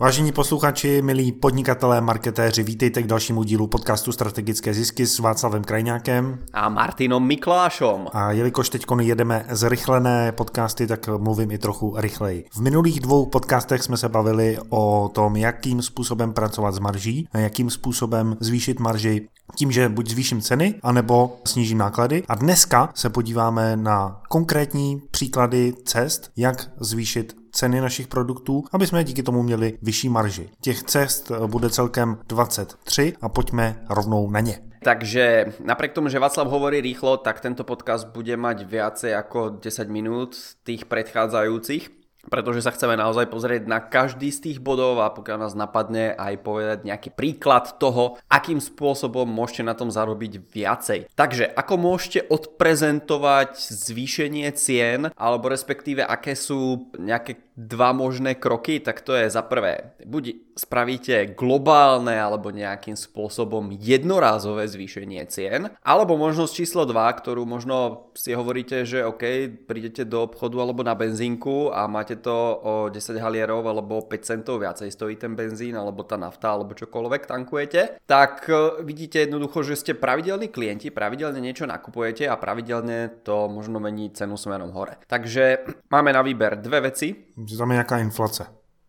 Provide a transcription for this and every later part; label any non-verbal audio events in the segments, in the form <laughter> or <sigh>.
Vážení posluchači, milí podnikatelé, marketéři, vítejte k dalšímu dílu podcastu Strategické zisky s Václavem Krajňákem a Martinom Miklášom. A jelikož teď jedeme zrychlené podcasty, tak mluvím i trochu rychleji. V minulých dvou podcastech jsme se bavili o tom, jakým způsobem pracovat s marží, a jakým způsobem zvýšit marži tím, že buď zvýším ceny, anebo snížím náklady. A dneska se podíváme na konkrétní příklady cest, jak zvýšit ceny našich produktů, aby jsme díky tomu měli vyšší marži. Těch cest bude celkem 23 a pojďme rovnou na ně. Takže napriek tomu, že Václav hovorí rýchlo, tak tento podcast bude mať viacej ako 10 minút tých predchádzajúcich pretože sa chceme naozaj pozrieť na každý z tých bodov a pokiaľ nás napadne aj povedať nejaký príklad toho, akým spôsobom môžete na tom zarobiť viacej. Takže ako môžete odprezentovať zvýšenie cien, alebo respektíve aké sú nejaké dva možné kroky, tak to je za prvé, buď spravíte globálne alebo nejakým spôsobom jednorázové zvýšenie cien, alebo možnosť číslo 2, ktorú možno si hovoríte, že OK, prídete do obchodu alebo na benzínku a máte to o 10 halierov alebo 5 centov viacej stojí ten benzín alebo tá nafta alebo čokoľvek tankujete, tak e, vidíte jednoducho, že ste pravidelní klienti, pravidelne niečo nakupujete a pravidelne to možno mení cenu smerom hore. Takže máme na výber dve veci, že tam je nějaká inflace.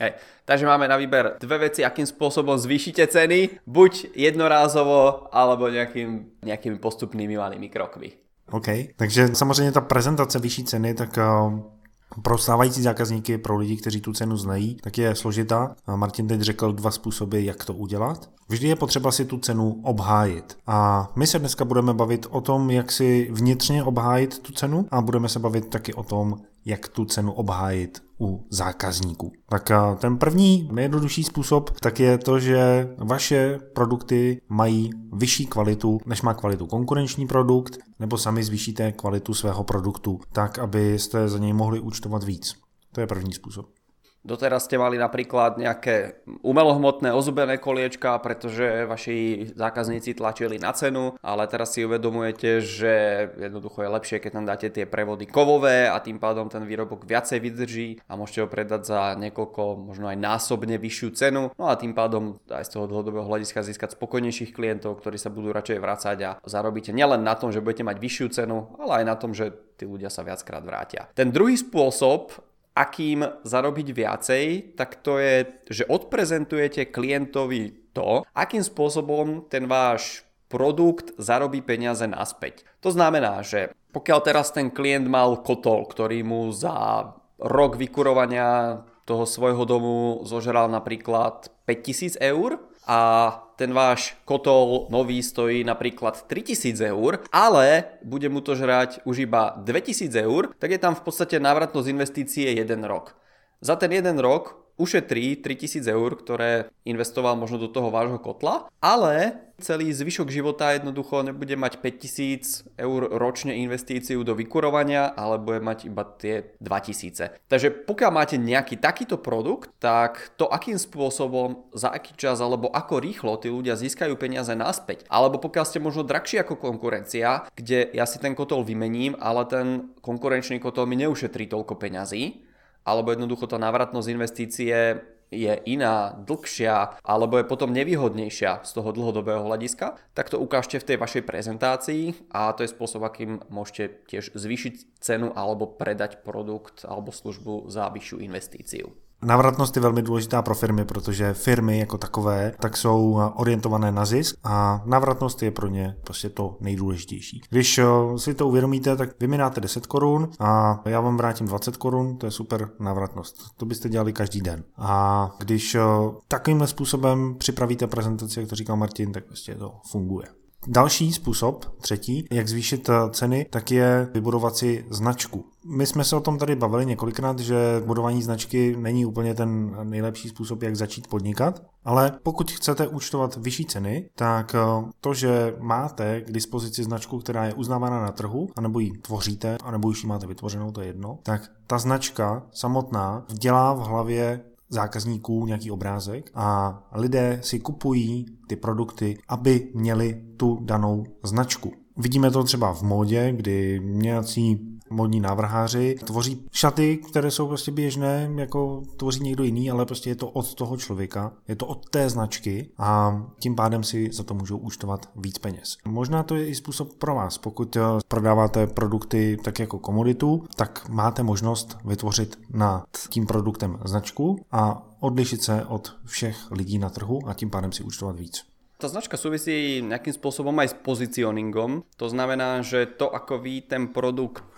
Hej. Takže máme na výber dve veci, akým spôsobom zvýšite ceny, buď jednorázovo, alebo nejakým, nejakými postupnými malými krokmi. OK, takže samozřejmě ta prezentace vyšší ceny, tak uh, pro stávající zákazníky, pro lidi, kteří tu cenu znají, tak je složitá. Martin teď řekl dva způsoby, jak to udělat. Vždy je potřeba si tu cenu obhájit. A my se dneska budeme bavit o tom, jak si vnitřně obhájit tu cenu a budeme se bavit taky o tom, jak tu cenu obhájit u zákazníků. Tak ten první nejjednodušší způsob tak je to, že vaše produkty mají vyšší kvalitu, než má kvalitu konkurenční produkt, nebo sami zvýšíte kvalitu svého produktu, tak abyste za něj mohli účtovat víc. To je první způsob. Doteraz ste mali napríklad nejaké umelohmotné ozubené koliečka, pretože vaši zákazníci tlačili na cenu, ale teraz si uvedomujete, že jednoducho je lepšie, keď tam dáte tie prevody kovové a tým pádom ten výrobok viacej vydrží a môžete ho predať za niekoľko, možno aj násobne vyššiu cenu. No a tým pádom aj z toho dlhodobého hľadiska získať spokojnejších klientov, ktorí sa budú radšej vrácať a zarobíte nielen na tom, že budete mať vyššiu cenu, ale aj na tom, že tí ľudia sa viackrát vrátia. Ten druhý spôsob, akým zarobiť viacej, tak to je, že odprezentujete klientovi to, akým spôsobom ten váš produkt zarobí peniaze naspäť. To znamená, že pokiaľ teraz ten klient mal kotol, ktorý mu za rok vykurovania toho svojho domu zožral napríklad 5000 eur a ten váš kotol nový stojí napríklad 3000 eur, ale bude mu to žrať už iba 2000 eur, tak je tam v podstate návratnosť investície 1 rok. Za ten jeden rok ušetrí 3000 eur, ktoré investoval možno do toho vášho kotla, ale celý zvyšok života jednoducho nebude mať 5000 eur ročne investíciu do vykurovania, ale bude mať iba tie 2000. Takže pokiaľ máte nejaký takýto produkt, tak to akým spôsobom, za aký čas alebo ako rýchlo tí ľudia získajú peniaze naspäť. Alebo pokiaľ ste možno drahší ako konkurencia, kde ja si ten kotol vymením, ale ten konkurenčný kotol mi neušetrí toľko peňazí, alebo jednoducho tá návratnosť investície je iná, dlhšia, alebo je potom nevýhodnejšia z toho dlhodobého hľadiska, tak to ukážte v tej vašej prezentácii a to je spôsob, akým môžete tiež zvýšiť cenu alebo predať produkt alebo službu za vyššiu investíciu. Navratnost je velmi důležitá pro firmy, protože firmy jako takové tak jsou orientované na zisk a navratnost je pro ně prostě to nejdůležitější. Když eh, si to uvědomíte, tak vy mi dáte 10 korun a já vám vrátím 20 korun, to je super navratnost. To byste dělali každý den. A když eh, takovýmhle způsobem připravíte prezentaci, jak to říkal Martin, tak prostě to funguje. Další způsob, třetí, jak zvýšit eh, ceny, tak je vybudovat si značku. My jsme se o tom tady bavili několikrát, že budování značky není úplně ten nejlepší způsob, jak začít podnikat, ale pokud chcete účtovat vyšší ceny, tak eh, to, že máte k dispozici značku, která je uznávána na trhu, anebo ji tvoříte, anebo už ji máte vytvořenou, to je jedno, tak ta značka samotná dělá v hlavě zákazníků nějaký obrázek a lidé si kupují ty produkty, aby měli tu danou značku. Vidíme to třeba v módě, kdy nějací modní návrháři tvoří šaty, které jsou prostě běžné, jako tvoří někdo jiný, ale prostě je to od toho člověka, je to od té značky a tím pádem si za to můžou účtovat víc peněz. Možná to je i způsob pro vás. Pokud eh, prodáváte produkty tak jako komoditu, tak máte možnost vytvořit nad tím produktem značku a odlišit se od všech lidí na trhu a tím pádem si účtovat víc. Ta značka súvisí nejakým spôsobom aj s pozicioningom. To znamená, že to, ako vy ten produkt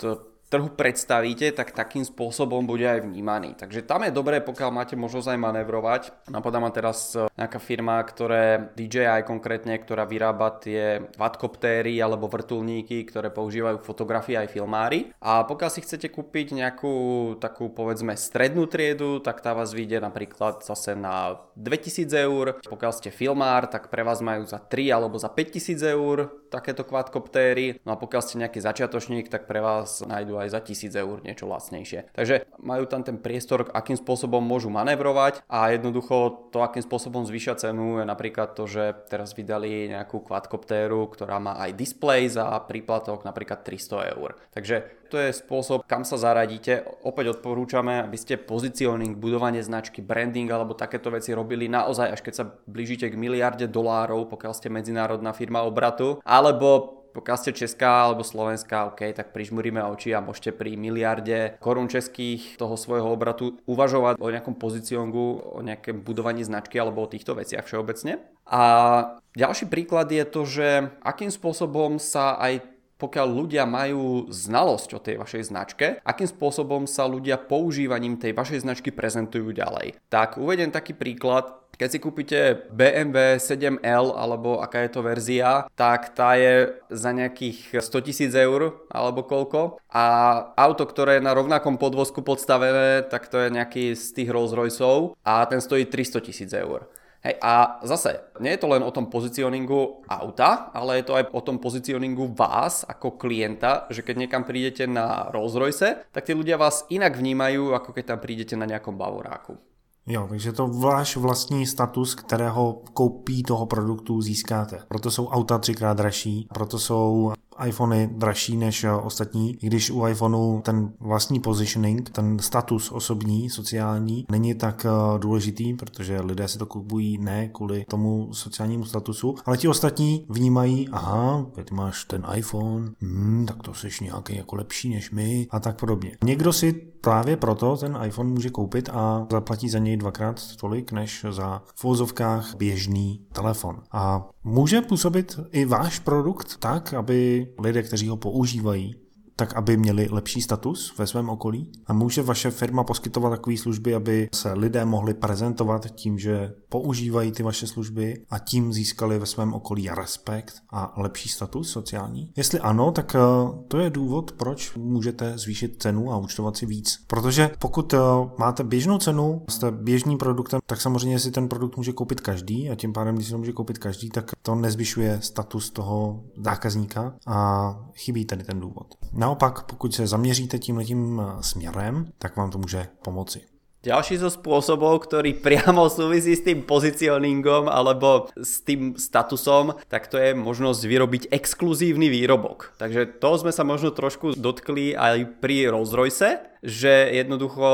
trhu predstavíte, tak takým spôsobom bude aj vnímaný. Takže tam je dobré, pokiaľ máte možnosť aj manevrovať. Napadá ma teraz e, nejaká firma, ktoré DJI konkrétne, ktorá vyrába tie quadcoptéry alebo vrtulníky, ktoré používajú fotografie aj filmári. A pokiaľ si chcete kúpiť nejakú takú povedzme strednú triedu, tak tá vás vyjde napríklad zase na 2000 eur. Pokiaľ ste filmár, tak pre vás majú za 3 alebo za 5000 eur takéto quadcoptéry. No a pokiaľ ste nejaký začiatočník, tak pre vás nájdú aj za 1000 eur niečo lacnejšie. Takže majú tam ten priestor, akým spôsobom môžu manevrovať a jednoducho to, akým spôsobom zvýšia cenu je napríklad to, že teraz vydali nejakú quadcoptéru, ktorá má aj display za príplatok napríklad 300 eur. Takže to je spôsob, kam sa zaradíte. Opäť odporúčame, aby ste pozicioning, budovanie značky, branding alebo takéto veci robili naozaj, až keď sa blížite k miliarde dolárov, pokiaľ ste medzinárodná firma obratu, alebo pokiaľ ste Česká alebo Slovenská, OK, tak prižmuríme oči a môžete pri miliarde korun českých toho svojho obratu uvažovať o nejakom poziciongu, o nejakém budovaní značky alebo o týchto veciach všeobecne. A ďalší príklad je to, že akým spôsobom sa aj pokiaľ ľudia majú znalosť o tej vašej značke, akým spôsobom sa ľudia používaním tej vašej značky prezentujú ďalej. Tak uvedem taký príklad, keď si kúpite BMW 7L alebo aká je to verzia, tak tá je za nejakých 100 tisíc eur alebo koľko. A auto, ktoré je na rovnakom podvozku podstavené, tak to je nejaký z tých Rolls Royceov a ten stojí 300 tisíc eur. Hej, a zase, nie je to len o tom pozicioningu auta, ale je to aj o tom pozicioningu vás ako klienta, že keď niekam prídete na Rolls Royce, tak tí ľudia vás inak vnímajú, ako keď tam prídete na nejakom Bavoráku. Jo, takže to váš vlastní status, kterého koupí toho produktu získáte. Proto jsou auta třikrát dražší, proto jsou iPhony dražší než ostatní, i když u iPhoneu ten vlastní positioning, ten status osobní, sociální, není tak eh, důležitý, protože lidé si to kupují ne kvůli tomu sociálnímu statusu, ale ti ostatní vnímají, aha, ty máš ten iPhone, hmm, tak to jsi nějaký jako lepší než my a tak podobně. Někdo si právě proto ten iPhone může koupit a zaplatí za něj dvakrát tolik, než za v vozovkách běžný telefon. A může působit i váš produkt tak, aby lidé, kteří ho používají, tak aby měli lepší status ve svém okolí? A může vaše firma poskytovat takové služby, aby se lidé mohli prezentovat tím, že používají ty vaše služby a tím získali ve svém okolí respekt a lepší status sociální? Jestli ano, tak eh, to je důvod, proč můžete zvýšit cenu a účtovat si víc. Protože pokud eh, máte běžnou cenu, jste běžným produktem, tak samozřejmě si ten produkt může koupit každý a tím pádem, když si to může koupit každý, tak to nezvyšuje status toho zákazníka a chybí tady ten důvod. Naopak, pokud se zaměříte tímhletím eh, směrem, tak vám to může pomoci. Ďalší zo spôsobov, ktorý <laughs> priamo súvisí s tým pozicioningom alebo s tým statusom, tak to je možnosť vyrobiť exkluzívny výrobok. Takže toho sme sa možno trošku dotkli aj pri Rolls Royce, že jednoducho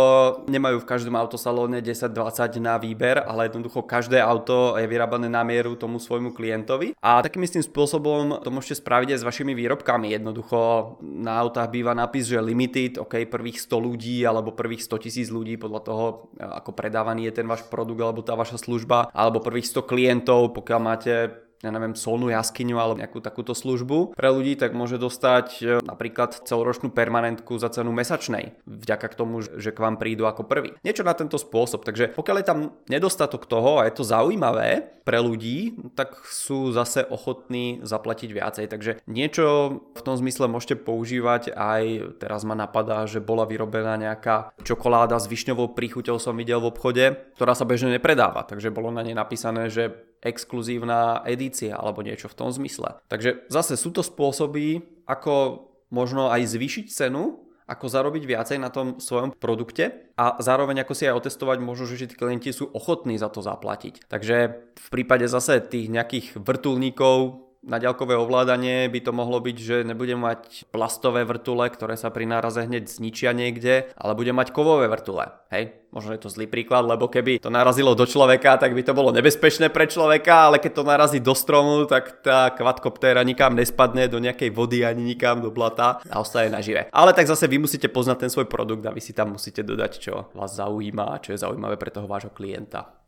nemajú v každom autosalóne 10-20 na výber, ale jednoducho každé auto je vyrábané na mieru tomu svojmu klientovi. A takým istým spôsobom to môžete spraviť aj s vašimi výrobkami. Jednoducho na autách býva nápis, že limited, ok, prvých 100 ľudí alebo prvých 100 tisíc ľudí podľa toho, ako predávaný je ten váš produkt alebo tá vaša služba, alebo prvých 100 klientov, pokiaľ máte ja neviem, solnú jaskyňu alebo nejakú takúto službu pre ľudí, tak môže dostať e, napríklad celoročnú permanentku za cenu mesačnej, vďaka k tomu, že k vám prídu ako prvý. Niečo na tento spôsob, takže pokiaľ je tam nedostatok toho a je to zaujímavé pre ľudí, tak sú zase ochotní zaplatiť viacej. Takže niečo v tom zmysle môžete používať aj, teraz ma napadá, že bola vyrobená nejaká čokoláda s višňovou príchuťou som videl v obchode, ktorá sa bežne nepredáva, takže bolo na nej napísané, že exkluzívna edícia alebo niečo v tom zmysle. Takže zase sú to spôsoby, ako možno aj zvýšiť cenu, ako zarobiť viacej na tom svojom produkte a zároveň ako si aj otestovať možno, že tí klienti sú ochotní za to zaplatiť. Takže v prípade zase tých nejakých vrtulníkov na ďalkové ovládanie by to mohlo byť, že nebudem mať plastové vrtule, ktoré sa pri náraze hneď zničia niekde, ale budem mať kovové vrtule. Hej, možno je to zlý príklad, lebo keby to narazilo do človeka, tak by to bolo nebezpečné pre človeka, ale keď to narazí do stromu, tak tá kvadkoptéra nikam nespadne do nejakej vody ani nikam do blata a ostane nažive. Ale tak zase vy musíte poznať ten svoj produkt a vy si tam musíte dodať, čo vás zaujíma a čo je zaujímavé pre toho vášho klienta.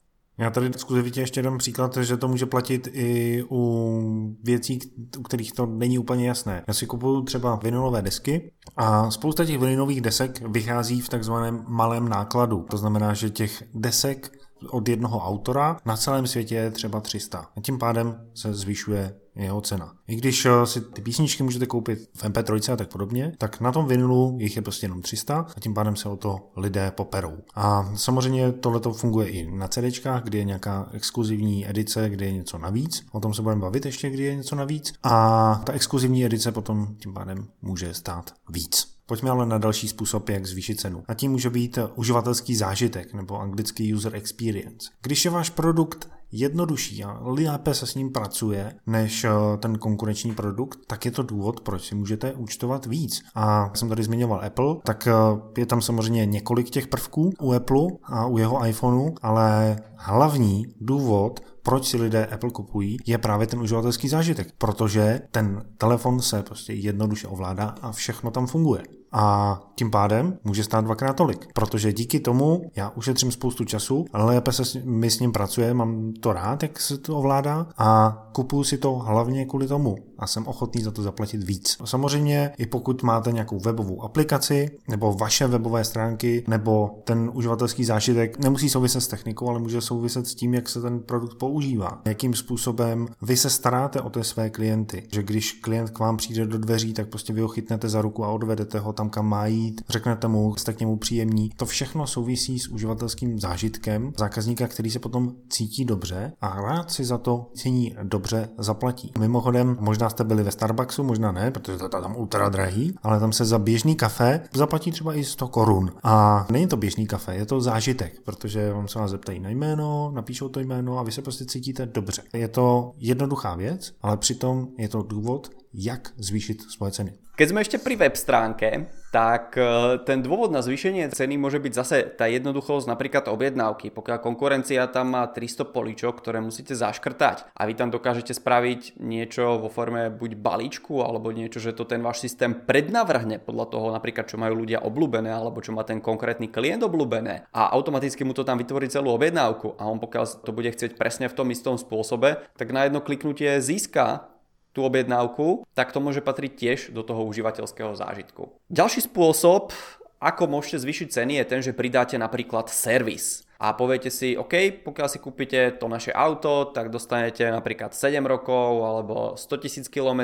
Já tady zkusivitě ještě dám příklad, že to může platit i u věcí, u kterých to není úplně jasné. Já si kupuju třeba vinylové desky a spousta těch vinylových desek vychází v takzvaném malém nákladu. To znamená, že těch desek od jednoho autora na celém světě je třeba 300. A tím pádem se zvyšuje jeho cena. I když eh, si ty písničky můžete koupit v MP3 a tak podobně, tak na tom vinilu jich je prostě jenom 300 a tím pádem se o to lidé poperou. A samozřejmě tohle to funguje i na CDčkách, kdy je nějaká exkluzivní edice, kde je něco navíc. O tom se budeme bavit ještě, kdy je něco navíc. A ta exkluzivní edice potom tím pádem může stát víc. Pojďme ale na další způsob, jak zvýšit cenu. A tím může být uživatelský zážitek nebo anglický user experience. Když je váš produkt jednodušší a lépe se s ním pracuje než eh, ten konkurenční produkt, tak je to důvod, proč si můžete účtovat víc. A jsem tady zmiňoval Apple, tak eh, je tam samozřejmě několik těch prvků u Apple a u jeho iPhoneu, ale hlavní důvod, proč si lidé Apple kupují, je právě ten uživatelský zážitek, protože ten telefon se prostě jednoduše ovládá a všechno tam funguje a tím pádem může stát dvakrát tolik, protože díky tomu já ušetřím spoustu času, lépe se mi s ním pracuje, mám to rád, jak se to ovládá a kupuju si to hlavně kvůli tomu a jsem ochotný za to zaplatit víc. Samozřejmě i pokud máte nějakou webovou aplikaci nebo vaše webové stránky nebo ten uživatelský zážitek nemusí souviset s technikou, ale může souviset s tím, jak se ten produkt používá. Jakým způsobem vy se staráte o ty své klienty. Že když klient k vám přijde do dveří, tak prostě vy ho chytnete za ruku a odvedete ho tam, kam má jít, řeknete mu, jste k němu příjemní. To všechno souvisí s uživatelským zážitkem zákazníka, který se potom cítí dobře a rád si za to cení dobře zaplatí. Mimochodem, možná jste byli ve Starbucksu, možná ne, protože to je tam ultra drahý, ale tam se za běžný kafe zaplatí třeba i 100 korun. A není to běžný kafe, je to zážitek, protože vám se vás zeptají na jméno, napíšou to jméno a vy se prostě cítíte dobře. Je to jednoduchá věc, ale přitom je to důvod, jak zvýšit svoje ceny. Keď sme ešte pri web stránke, tak e, ten dôvod na zvýšenie ceny môže byť zase tá jednoduchosť napríklad objednávky. Pokiaľ konkurencia tam má 300 poličok, ktoré musíte zaškrtať a vy tam dokážete spraviť niečo vo forme buď balíčku alebo niečo, že to ten váš systém prednavrhne podľa toho napríklad, čo majú ľudia obľúbené alebo čo má ten konkrétny klient obľúbené a automaticky mu to tam vytvorí celú objednávku a on pokiaľ to bude chcieť presne v tom istom spôsobe, tak na jedno kliknutie získa tú objednávku, tak to môže patriť tiež do toho užívateľského zážitku. Ďalší spôsob, ako môžete zvýšiť ceny, je ten, že pridáte napríklad servis. A poviete si, OK, pokiaľ si kúpite to naše auto, tak dostanete napríklad 7 rokov alebo 100 000 km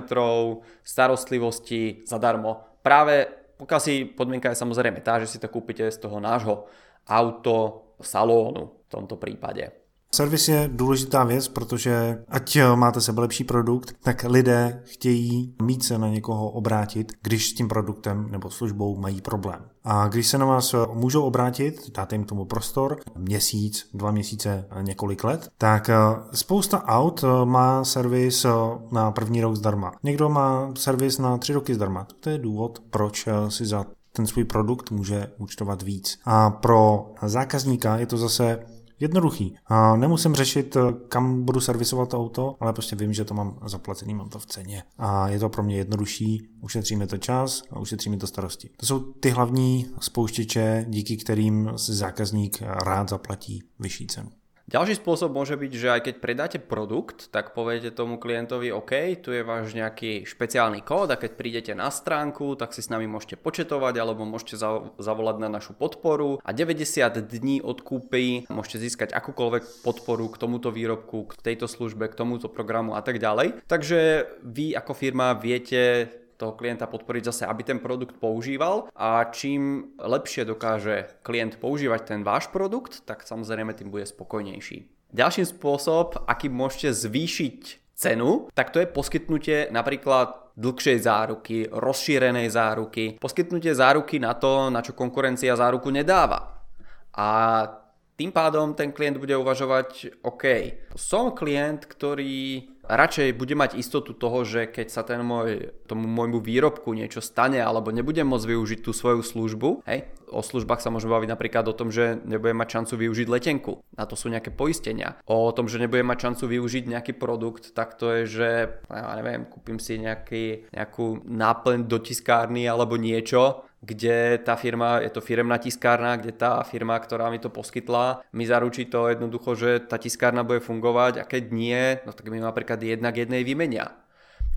starostlivosti zadarmo. Práve pokiaľ si podmienka je samozrejme tá, že si to kúpite z toho nášho auto salónu v tomto prípade. Servis je důležitá věc, protože ať máte sebe lepší produkt, tak lidé chtějí mít se na někoho obrátit, když s tím produktem nebo službou mají problém. A když se na vás můžou obrátit, dáte jim tomu prostor, měsíc, dva měsíce, několik let, tak spousta aut má servis na první rok zdarma. Někdo má servis na tři roky zdarma. To je důvod, proč si za ten svůj produkt může účtovat víc. A pro zákazníka je to zase jednoduchý. A nemusím řešit, eh, kam budu servisovat to auto, ale prostě vím, že to mám zaplacený, mám to v ceně. A je to pro mě jednodušší, ušetříme to čas a ušetříme to starosti. To jsou ty hlavní spouštěče, díky kterým si zákazník rád zaplatí vyšší cenu. Ďalší spôsob môže byť, že aj keď predáte produkt, tak poviete tomu klientovi, OK, tu je váš nejaký špeciálny kód a keď prídete na stránku, tak si s nami môžete početovať alebo môžete zavolať na našu podporu a 90 dní od kúpy môžete získať akúkoľvek podporu k tomuto výrobku, k tejto službe, k tomuto programu a tak ďalej. Takže vy ako firma viete toho klienta podporiť zase, aby ten produkt používal a čím lepšie dokáže klient používať ten váš produkt, tak samozrejme tým bude spokojnejší. Ďalší spôsob, aký môžete zvýšiť cenu, tak to je poskytnutie napríklad dlhšej záruky, rozšírenej záruky, poskytnutie záruky na to, na čo konkurencia záruku nedáva. A Tým pádom ten klient bude uvažovať, OK, som klient, ktorý radšej bude mať istotu toho, že keď sa ten môj, tomu môjmu výrobku niečo stane alebo nebudem môcť využiť tú svoju službu, hej, o službách sa môžeme baviť napríklad o tom, že nebudem mať šancu využiť letenku. Na to sú nejaké poistenia. O tom, že nebudem mať šancu využiť nejaký produkt, tak to je, že ja neviem, kúpim si nejaký, nejakú náplň do tiskárny alebo niečo, kde tá firma, je to firemná tiskárna, kde tá firma, ktorá mi to poskytla, mi zaručí to jednoducho, že tá tiskárna bude fungovať a keď nie, no tak mi napríklad jednak jednej vymenia.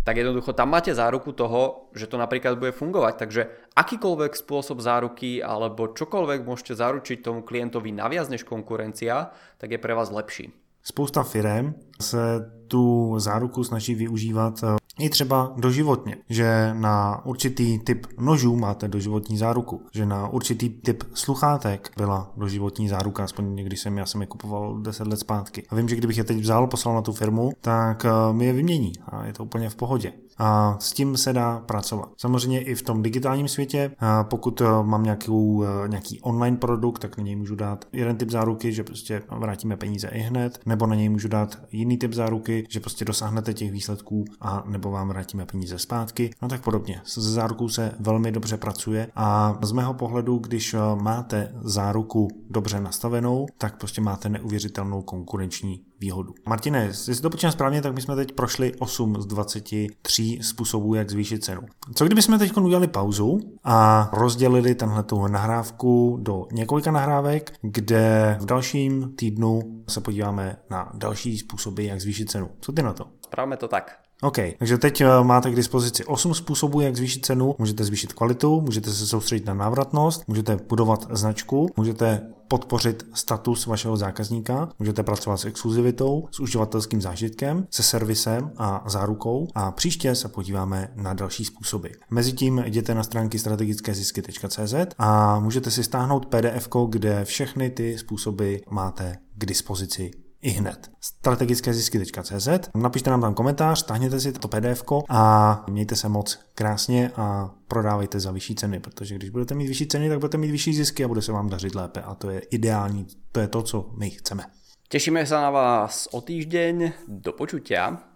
Tak jednoducho tam máte záruku toho, že to napríklad bude fungovať. Takže akýkoľvek spôsob záruky alebo čokoľvek môžete zaručiť tomu klientovi naviac než konkurencia, tak je pre vás lepší. Spousta firm se tu záruku snaží využívat eh, i třeba doživotně, že na určitý typ nožů máte doživotní záruku, že na určitý typ sluchátek byla doživotní záruka, aspoň někdy jsem, já jsem je kupoval 10 let zpátky. A vím, že kdybych je teď vzal, poslal na tu firmu, tak eh, mi je vymění a je to úplně v pohodě a s tím se dá pracovat. Samozřejmě i v tom digitálním světě, pokud e, mám nějakou, e, nějaký online produkt, tak na něj můžu dát jeden typ záruky, že prostě vrátíme peníze i hned, nebo na něj můžu dát jiný typ záruky, že prostě dosáhnete těch výsledků a nebo vám vrátíme peníze zpátky, no tak podobně. S zárukou se velmi dobře pracuje a z mého pohledu, když e, máte záruku dobře nastavenou, tak prostě máte neuvěřitelnou konkurenční výhodu. Martine, jestli to počítám správně, tak my jsme teď prošli 8 z 23 způsobů, jak zvýšit cenu. Co kdyby jsme teď udělali pauzu a rozdělili tenhle nahrávku do několika nahrávek, kde v dalším týdnu se podíváme na další způsoby, jak zvýšit cenu. Co ty na to? Spravme to tak. OK, takže teď eh, máte k dispozici 8 způsobů, jak zvýšit cenu. Můžete zvýšit kvalitu, můžete se soustředit na návratnost, můžete budovat značku, můžete podpořit status vašeho zákazníka, můžete pracovat s exkluzivitou, s uživatelským zážitkem, se servisem a zárukou a příště se podíváme na další způsoby. Mezitím jděte na stránky strategickézisky.cz a můžete si stáhnout PDF, kde všechny ty způsoby máte k dispozici i hned. Strategické zisky.cz Napište nám tam komentář, stáhněte si to PDF a mějte se moc krásně a prodávejte za vyšší ceny, protože když budete mít vyšší ceny, tak budete mít vyšší zisky a bude se vám dařit lépe a to je ideální, to je to, co my chceme. Tešíme sa na vás o týždeň, do počutia.